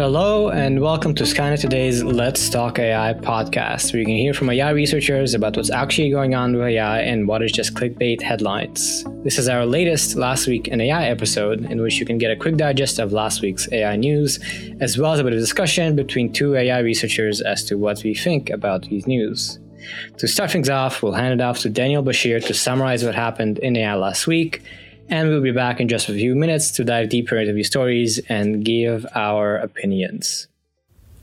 Hello, and welcome to Skynet Today's Let's Talk AI podcast, where you can hear from AI researchers about what's actually going on with AI and what is just clickbait headlines. This is our latest Last Week in AI episode, in which you can get a quick digest of last week's AI news, as well as a bit of discussion between two AI researchers as to what we think about these news. To start things off, we'll hand it off to Daniel Bashir to summarize what happened in AI last week and we'll be back in just a few minutes to dive deeper into these stories and give our opinions.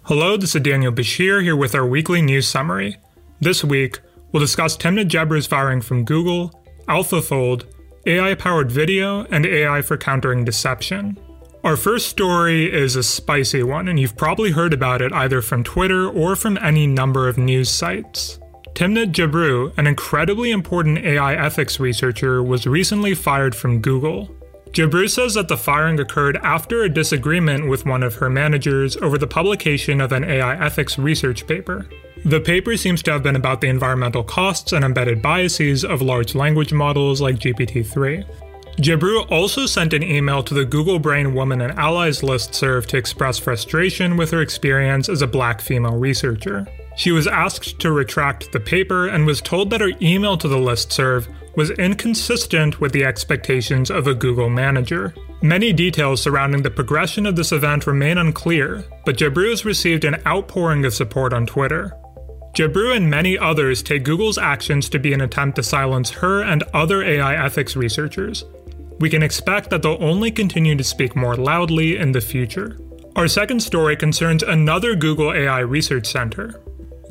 Hello, this is Daniel Bashir here with our weekly news summary. This week, we'll discuss Timnit Gebru's firing from Google, AlphaFold, AI powered video, and AI for countering deception. Our first story is a spicy one, and you've probably heard about it either from Twitter or from any number of news sites. Timnit Gebru, an incredibly important AI ethics researcher, was recently fired from Google. Gebru says that the firing occurred after a disagreement with one of her managers over the publication of an AI ethics research paper. The paper seems to have been about the environmental costs and embedded biases of large language models like GPT 3. Gebru also sent an email to the Google Brain Women and Allies listserv to express frustration with her experience as a black female researcher. She was asked to retract the paper and was told that her email to the listserv was inconsistent with the expectations of a Google manager. Many details surrounding the progression of this event remain unclear, but has received an outpouring of support on Twitter. Gebru and many others take Google's actions to be an attempt to silence her and other AI ethics researchers. We can expect that they'll only continue to speak more loudly in the future. Our second story concerns another Google AI research center.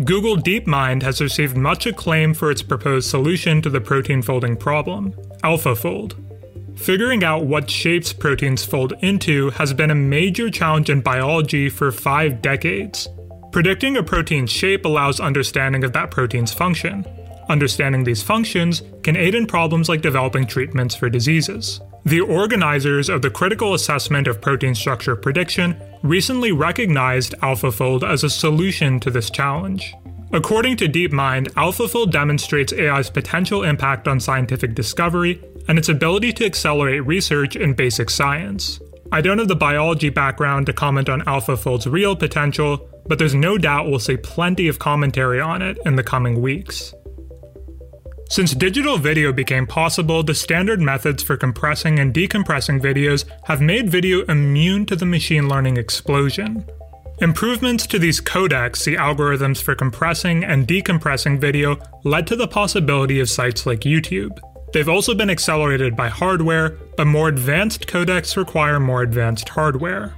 Google DeepMind has received much acclaim for its proposed solution to the protein folding problem, AlphaFold. Figuring out what shapes proteins fold into has been a major challenge in biology for five decades. Predicting a protein's shape allows understanding of that protein's function. Understanding these functions can aid in problems like developing treatments for diseases. The organizers of the Critical Assessment of Protein Structure Prediction recently recognized AlphaFold as a solution to this challenge. According to DeepMind, AlphaFold demonstrates AI's potential impact on scientific discovery and its ability to accelerate research in basic science. I don't have the biology background to comment on AlphaFold's real potential, but there's no doubt we'll see plenty of commentary on it in the coming weeks. Since digital video became possible, the standard methods for compressing and decompressing videos have made video immune to the machine learning explosion. Improvements to these codecs, the algorithms for compressing and decompressing video, led to the possibility of sites like YouTube. They've also been accelerated by hardware, but more advanced codecs require more advanced hardware.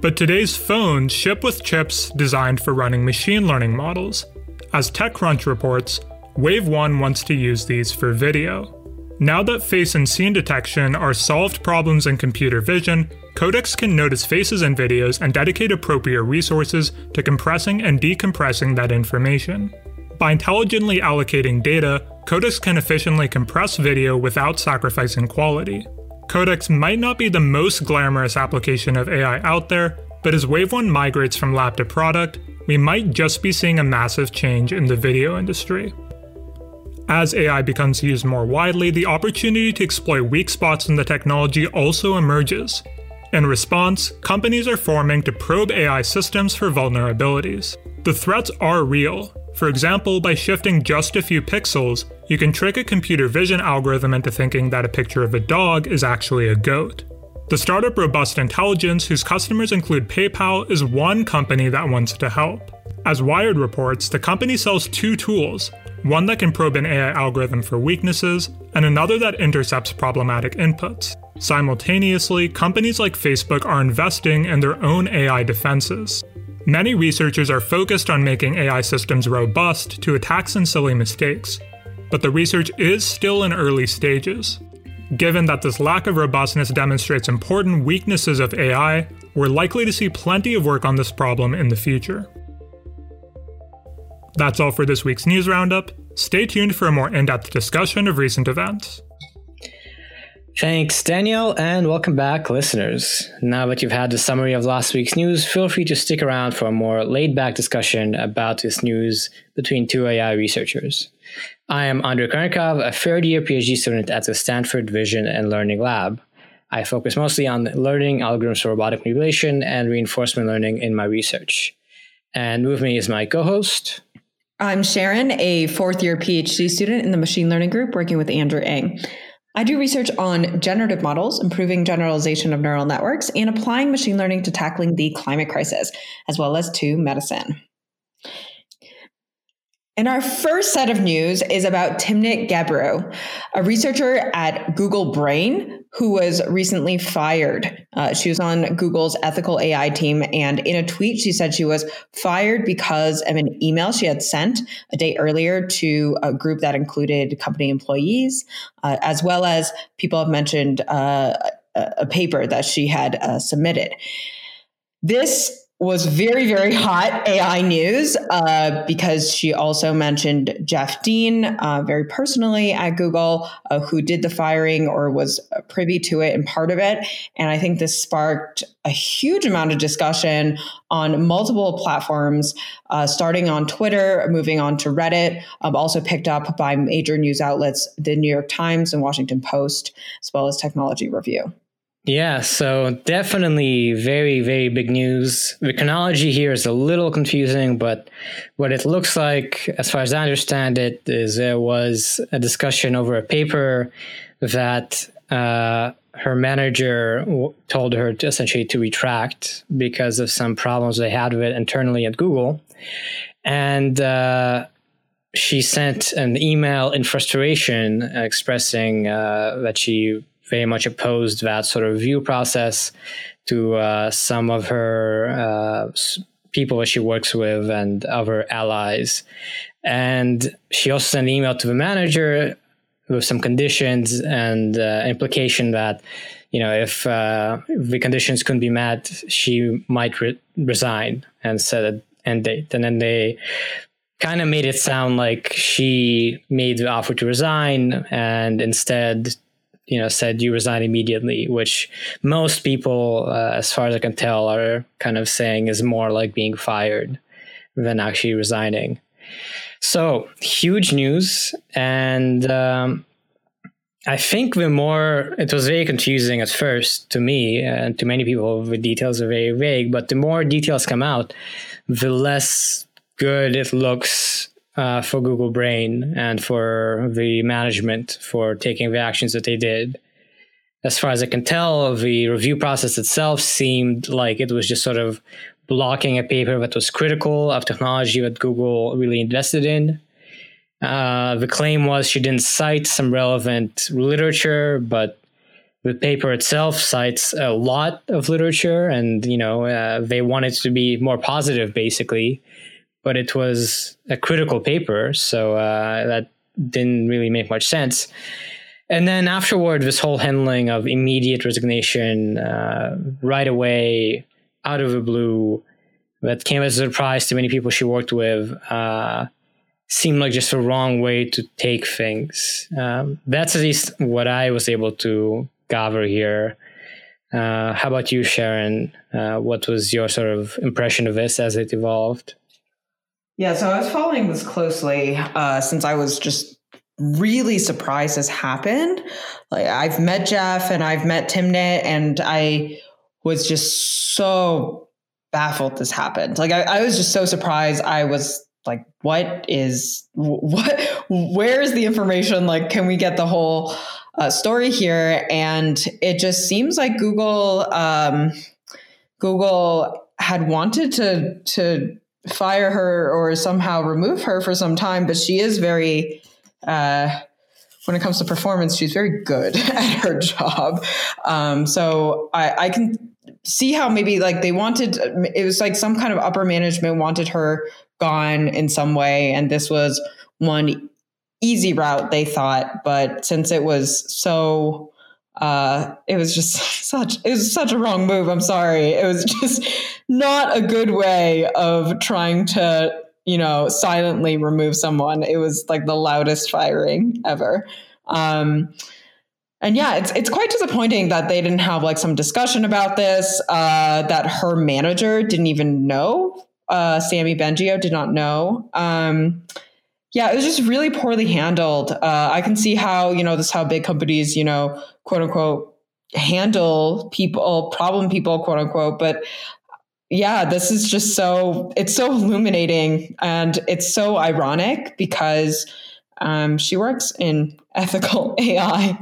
But today's phones ship with chips designed for running machine learning models. As TechCrunch reports, WaveOne wants to use these for video. Now that face and scene detection are solved problems in computer vision, codecs can notice faces in videos and dedicate appropriate resources to compressing and decompressing that information. By intelligently allocating data, codecs can efficiently compress video without sacrificing quality. Codecs might not be the most glamorous application of AI out there, but as WaveOne migrates from lab to product, we might just be seeing a massive change in the video industry. As AI becomes used more widely, the opportunity to exploit weak spots in the technology also emerges. In response, companies are forming to probe AI systems for vulnerabilities. The threats are real. For example, by shifting just a few pixels, you can trick a computer vision algorithm into thinking that a picture of a dog is actually a goat. The startup Robust Intelligence, whose customers include PayPal, is one company that wants to help. As Wired reports, the company sells two tools one that can probe an AI algorithm for weaknesses, and another that intercepts problematic inputs. Simultaneously, companies like Facebook are investing in their own AI defenses. Many researchers are focused on making AI systems robust to attacks and silly mistakes, but the research is still in early stages. Given that this lack of robustness demonstrates important weaknesses of AI, we're likely to see plenty of work on this problem in the future. That's all for this week's news roundup. Stay tuned for a more in depth discussion of recent events. Thanks, Daniel, and welcome back, listeners. Now that you've had the summary of last week's news, feel free to stick around for a more laid back discussion about this news between two AI researchers. I am Andrey Kurenkov, a third year PhD student at the Stanford Vision and Learning Lab. I focus mostly on learning algorithms for robotic manipulation and reinforcement learning in my research. And with me is my co host. I'm Sharon, a fourth year PhD student in the machine learning group working with Andrew Ng. I do research on generative models, improving generalization of neural networks, and applying machine learning to tackling the climate crisis, as well as to medicine. And our first set of news is about Timnit Gebru, a researcher at Google Brain who was recently fired. Uh, she was on Google's ethical AI team. And in a tweet, she said she was fired because of an email she had sent a day earlier to a group that included company employees, uh, as well as people have mentioned uh, a, paper that she had uh, submitted. This was very, very hot AI news uh, because she also mentioned Jeff Dean uh, very personally at Google, uh, who did the firing or was privy to it and part of it. And I think this sparked a huge amount of discussion on multiple platforms, uh, starting on Twitter, moving on to Reddit, um, also picked up by major news outlets, the New York Times and Washington Post, as well as Technology Review. Yeah, so definitely very, very big news. The chronology here is a little confusing, but what it looks like, as far as I understand it, is there was a discussion over a paper that uh, her manager w- told her to essentially to retract because of some problems they had with it internally at Google. And uh, she sent an email in frustration expressing uh, that she very much opposed that sort of review process to uh, some of her uh, people that she works with and other allies. And she also sent an email to the manager with some conditions and uh, implication that, you know, if, uh, the conditions couldn't be met, she might re- resign and set an end date. And then they kind of made it sound like she made the offer to resign and instead you know said you resign immediately which most people uh, as far as i can tell are kind of saying is more like being fired than actually resigning. So huge news. And um, i think the more it was very confusing at first to me and to many people the details are very vague but the more details come out the less good it looks uh, for Google Brain and for the management for taking the actions that they did. As far as I can tell, the review process itself seemed like it was just sort of blocking a paper that was critical of technology that Google really invested in. Uh, the claim was she didn't cite some relevant literature, but the paper itself cites a lot of literature, and you know uh, they wanted to be more positive, basically but it was a critical paper, so uh, that didn't really make much sense. And then afterward, this whole handling of immediate resignation uh, right away, out of the blue, that came as a surprise to many people she worked with, uh, seemed like just a wrong way to take things. Um, that's at least what I was able to gather here. Uh, how about you, Sharon? Uh, what was your sort of impression of this as it evolved? Yeah, so I was following this closely uh, since I was just really surprised this happened. Like I've met Jeff and I've met Timnit, and I was just so baffled this happened. Like I, I was just so surprised. I was like, "What is what? Where is the information? Like, can we get the whole uh, story here?" And it just seems like Google, um, Google had wanted to to fire her or somehow remove her for some time, but she is very, uh, when it comes to performance, she's very good at her job. Um, so I, I can see how maybe like they wanted, it was like some kind of upper management wanted her gone in some way. And this was one easy route they thought. But since it was so, uh, it was just such it was such a wrong move. I'm sorry. It was just not a good way of trying to you know silently remove someone. It was like the loudest firing ever. Um, and yeah, it's it's quite disappointing that they didn't have like some discussion about this. Uh, that her manager didn't even know. Uh, Sami Bengio did not know. Um, yeah, it was just really poorly handled. Uh, I can see how you know this how big companies you know quote unquote handle people, problem people, quote unquote. But yeah, this is just so, it's so illuminating and it's so ironic because um, she works in ethical AI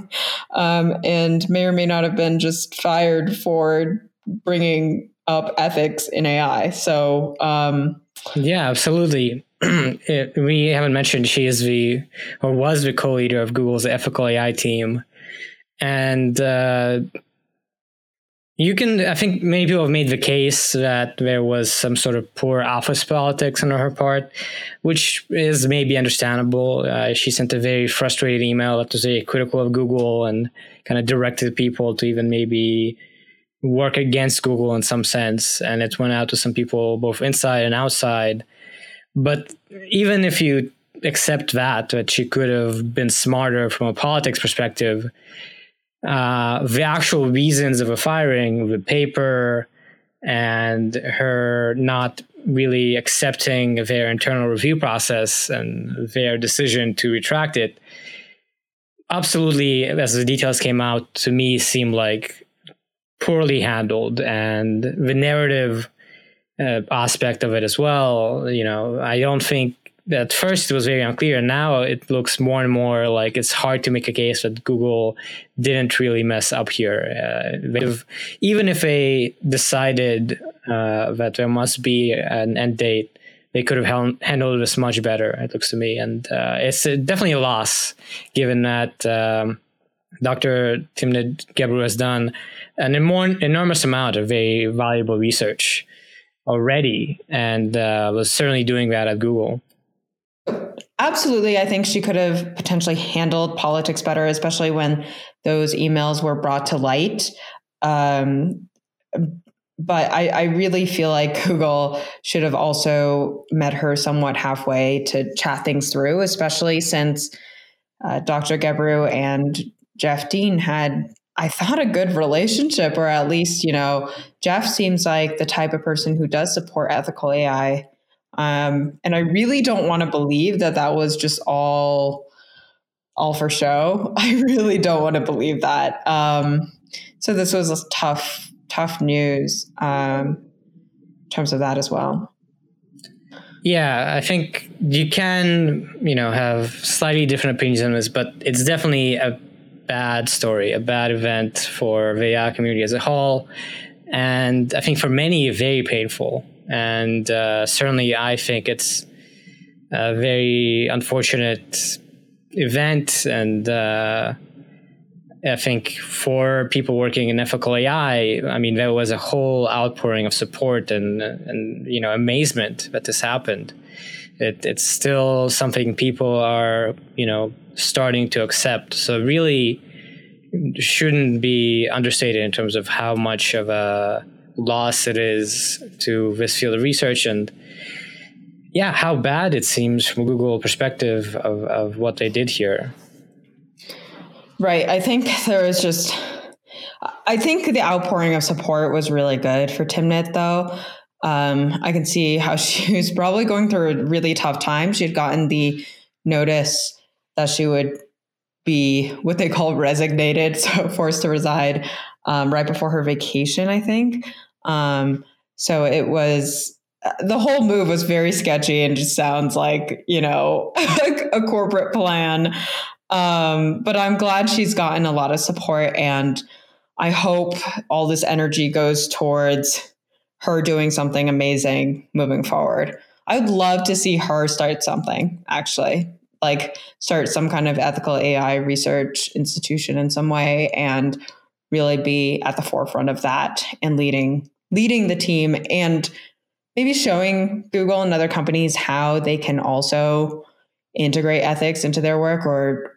um, and may or may not have been just fired for bringing up ethics in AI. So, um, yeah, absolutely. it, we haven't mentioned she is the or was the co-leader of Google's ethical AI team, and uh, you can. I think many people have made the case that there was some sort of poor office politics on her part, which is maybe understandable. Uh, she sent a very frustrated email that was very critical of Google and kind of directed people to even maybe work against Google in some sense, and it went out to some people both inside and outside. But even if you accept that, that she could have been smarter from a politics perspective, uh, the actual reasons of a firing, the paper, and her not really accepting their internal review process and their decision to retract it, absolutely, as the details came out, to me seemed like poorly handled. And the narrative uh, aspect of it as well. You know, I don't think at first it was very unclear. Now it looks more and more like it's hard to make a case that Google didn't really mess up here. Uh, even if they decided uh, that there must be an end date, they could have hel- handled this much better. It looks to me, and uh, it's definitely a loss given that. Um, Dr. Timnit Gebru has done an enormous amount of very valuable research already and uh, was certainly doing that at Google. Absolutely. I think she could have potentially handled politics better, especially when those emails were brought to light. Um, but I, I, really feel like Google should have also met her somewhat halfway to chat things through, especially since uh, Dr. Gebru and Jeff Dean had I thought a good relationship, or at least, you know, Jeff seems like the type of person who does support ethical AI. Um, and I really don't want to believe that that was just all all for show. I really don't want to believe that. Um, so this was tough, tough news um, in terms of that as well. Yeah, I think you can, you know, have slightly different opinions on this, but it's definitely a bad story, a bad event for the community as a whole. And I think for many, very painful. And uh, certainly, I think it's a very unfortunate event. And uh, I think for people working in ethical AI, I mean, there was a whole outpouring of support and, and you know, amazement that this happened. It, it's still something people are, you know, starting to accept. So really shouldn't be understated in terms of how much of a loss it is to this field of research and yeah, how bad it seems from a Google perspective of, of what they did here. Right. I think there was just I think the outpouring of support was really good for Timnit though. Um, I can see how she was probably going through a really tough time. She had gotten the notice that she would be what they call resignated, so forced to reside um, right before her vacation, I think. Um, so it was uh, the whole move was very sketchy and just sounds like you know a corporate plan. Um, but I'm glad she's gotten a lot of support, and I hope all this energy goes towards her doing something amazing moving forward. I would love to see her start something actually like start some kind of ethical AI research institution in some way and really be at the forefront of that and leading leading the team and maybe showing Google and other companies how they can also integrate ethics into their work or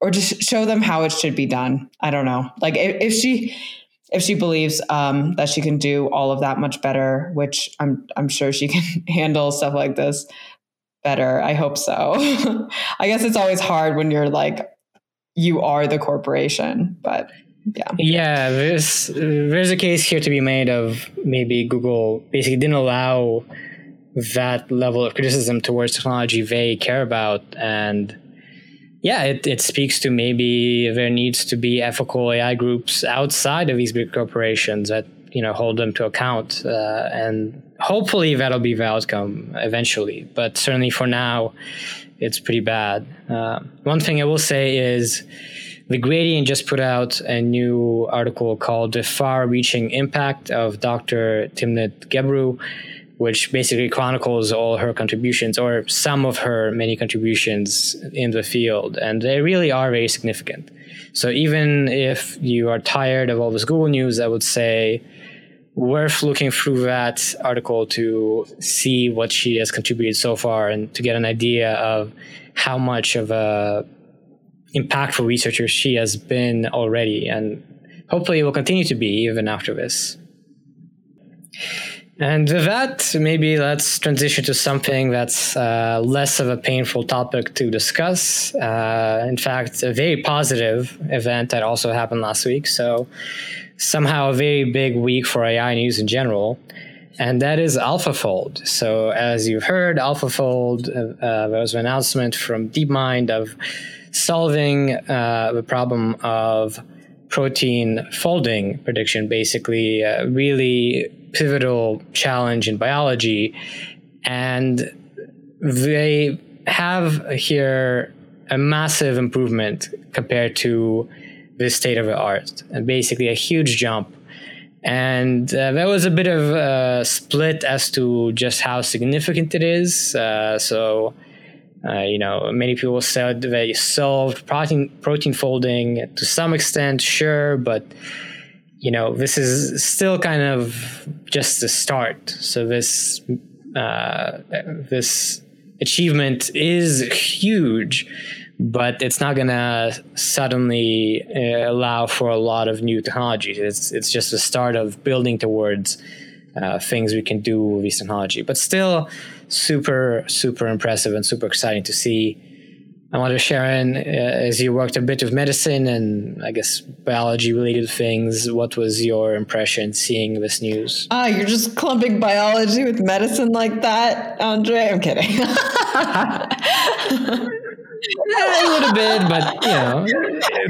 or just show them how it should be done. I don't know. Like if, if she if she believes um, that she can do all of that much better, which I'm I'm sure she can handle stuff like this better. I hope so. I guess it's always hard when you're like you are the corporation, but yeah. Yeah, there's there's a case here to be made of maybe Google basically didn't allow that level of criticism towards technology they care about and yeah, it, it speaks to maybe there needs to be ethical AI groups outside of these big corporations that you know hold them to account, uh, and hopefully that'll be the outcome eventually. But certainly for now, it's pretty bad. Uh, one thing I will say is. The Gradient just put out a new article called The Far Reaching Impact of Dr. Timnit Gebru, which basically chronicles all her contributions or some of her many contributions in the field. And they really are very significant. So even if you are tired of all this Google news, I would say worth looking through that article to see what she has contributed so far and to get an idea of how much of a impactful researcher she has been already and hopefully will continue to be even after this. And with that, maybe let's transition to something that's uh, less of a painful topic to discuss. Uh, in fact, a very positive event that also happened last week. So, somehow a very big week for AI news in general. And that is AlphaFold. So, as you've heard, AlphaFold, uh, uh there was an announcement from DeepMind of solving uh, the problem of protein folding prediction, basically, uh, really pivotal challenge in biology. And they have here a massive improvement compared to the state of the art, and basically a huge jump. And uh, there was a bit of a split as to just how significant it is. Uh, so, uh, you know, many people said they solved protein protein folding to some extent, sure, but you know, this is still kind of just the start. So this uh, this achievement is huge, but it's not going to suddenly uh, allow for a lot of new technologies. It's it's just the start of building towards uh, things we can do with this technology. But still, super super impressive and super exciting to see I to share uh, as you worked a bit of medicine and I guess biology related things, what was your impression seeing this news? Ah, you're just clumping biology with medicine like that, Andre? I'm kidding. a little bit, but you know,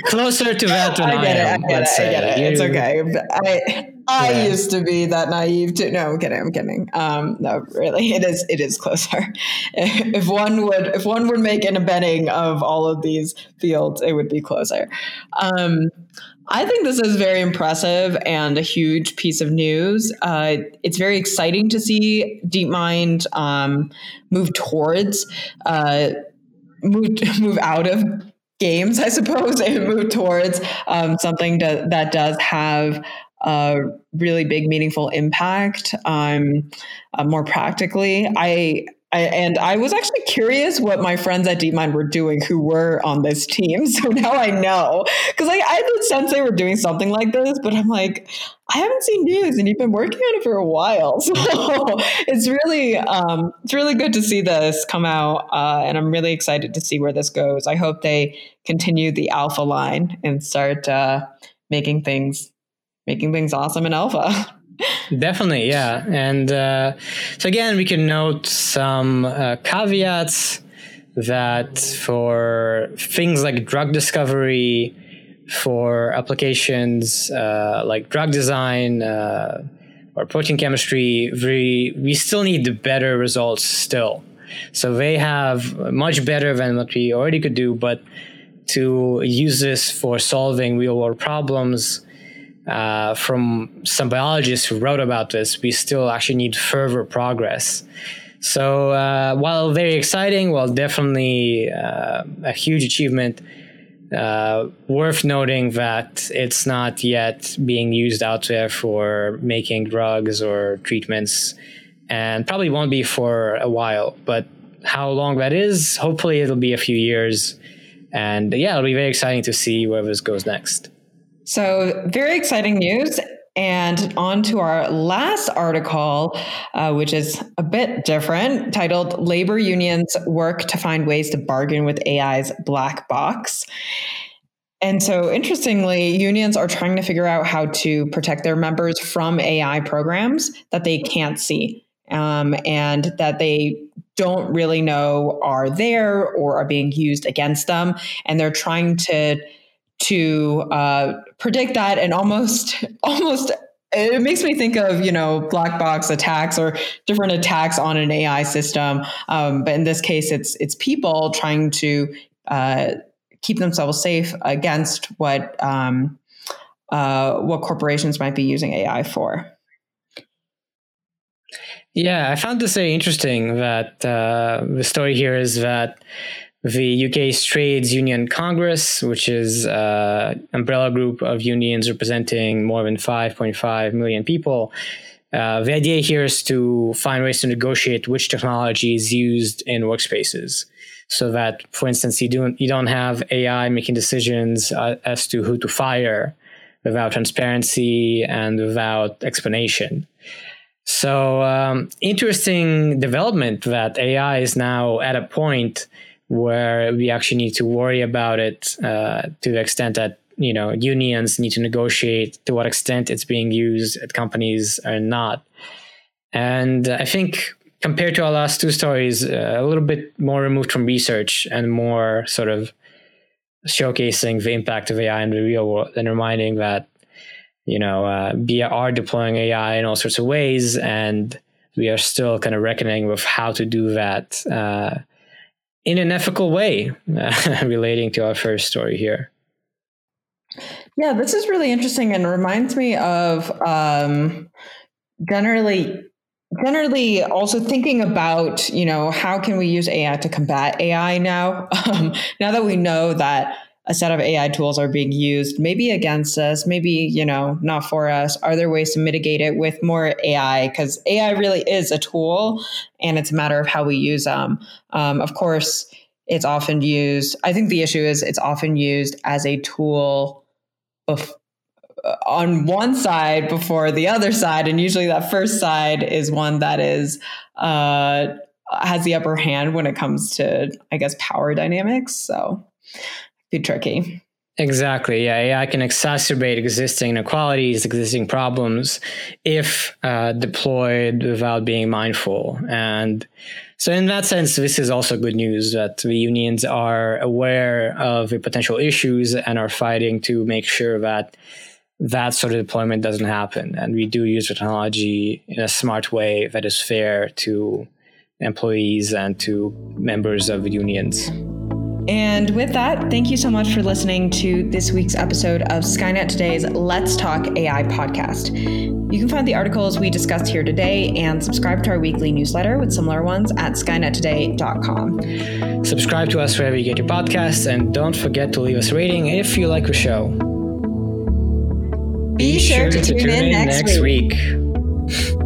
closer to that than I, get I am. It, I get it. I it. It's okay. I I yeah. used to be that naive too. No, I'm kidding. I'm kidding. Um, no, really, it is. It is closer. If one would, if one would make an embedding of all of these fields, it would be closer. Um, I think this is very impressive and a huge piece of news. Uh, it's very exciting to see DeepMind um, move towards uh, move move out of games, I suppose, and move towards um, something to, that does have a really big, meaningful impact. Um, uh, more practically, I I, and I was actually curious what my friends at DeepMind were doing who were on this team. So now I know because I, I had the sense they were doing something like this, but I'm like, I haven't seen news, and you've been working on it for a while. So it's really um, it's really good to see this come out, uh, and I'm really excited to see where this goes. I hope they continue the alpha line and start uh, making things making things awesome in alpha. Definitely, yeah. And uh, so again, we can note some uh, caveats that for things like drug discovery, for applications uh, like drug design uh, or protein chemistry, we, we still need better results still. So they have much better than what we already could do, but to use this for solving real world problems, uh, from some biologists who wrote about this, we still actually need further progress. So uh, while very exciting, while definitely uh, a huge achievement, uh, worth noting that it's not yet being used out there for making drugs or treatments, and probably won't be for a while. But how long that is, hopefully it'll be a few years. And yeah, it'll be very exciting to see where this goes next. So, very exciting news. And on to our last article, uh, which is a bit different, titled Labor Unions Work to Find Ways to Bargain with AI's Black Box. And so, interestingly, unions are trying to figure out how to protect their members from AI programs that they can't see um, and that they don't really know are there or are being used against them, and they're trying to to uh, predict that and almost almost it makes me think of you know black box attacks or different attacks on an AI system. Um, but in this case, it's it's people trying to uh, keep themselves safe against what um, uh, what corporations might be using AI for. Yeah, I found this very interesting. That uh, the story here is that the UK's Trades Union Congress, which is an uh, umbrella group of unions representing more than 5.5 million people. Uh, the idea here is to find ways to negotiate which technology is used in workspaces, so that, for instance, you don't you don't have AI making decisions uh, as to who to fire without transparency and without explanation. So, um, interesting development that AI is now at a point where we actually need to worry about it uh, to the extent that you know unions need to negotiate to what extent it's being used at companies or not. And I think compared to our last two stories, uh, a little bit more removed from research and more sort of showcasing the impact of AI in the real world and reminding that you know uh, we are deploying AI in all sorts of ways and we are still kind of reckoning with how to do that uh, in an ethical way, uh, relating to our first story here. Yeah, this is really interesting and reminds me of um, generally generally also thinking about you know how can we use ai to combat ai now um, now that we know that a set of AI tools are being used, maybe against us, maybe, you know, not for us. Are there ways to mitigate it with more AI? Because AI really is a tool and it's a matter of how we use them. Um, of course, it's often used, I think the issue is it's often used as a tool of, uh, on one side before the other side. And usually that first side is one that is, uh, has the upper hand when it comes to, I guess, power dynamics. So, be tricky. Exactly. Yeah, AI can exacerbate existing inequalities, existing problems, if uh, deployed without being mindful. And so, in that sense, this is also good news that the unions are aware of the potential issues and are fighting to make sure that that sort of deployment doesn't happen. And we do use technology in a smart way that is fair to employees and to members of unions. And with that, thank you so much for listening to this week's episode of Skynet Today's Let's Talk AI podcast. You can find the articles we discussed here today and subscribe to our weekly newsletter with similar ones at skynettoday.com. Subscribe to us wherever you get your podcasts and don't forget to leave us a rating if you like the show. Be, Be sure, sure, to, tune, in, in, next, next week. week.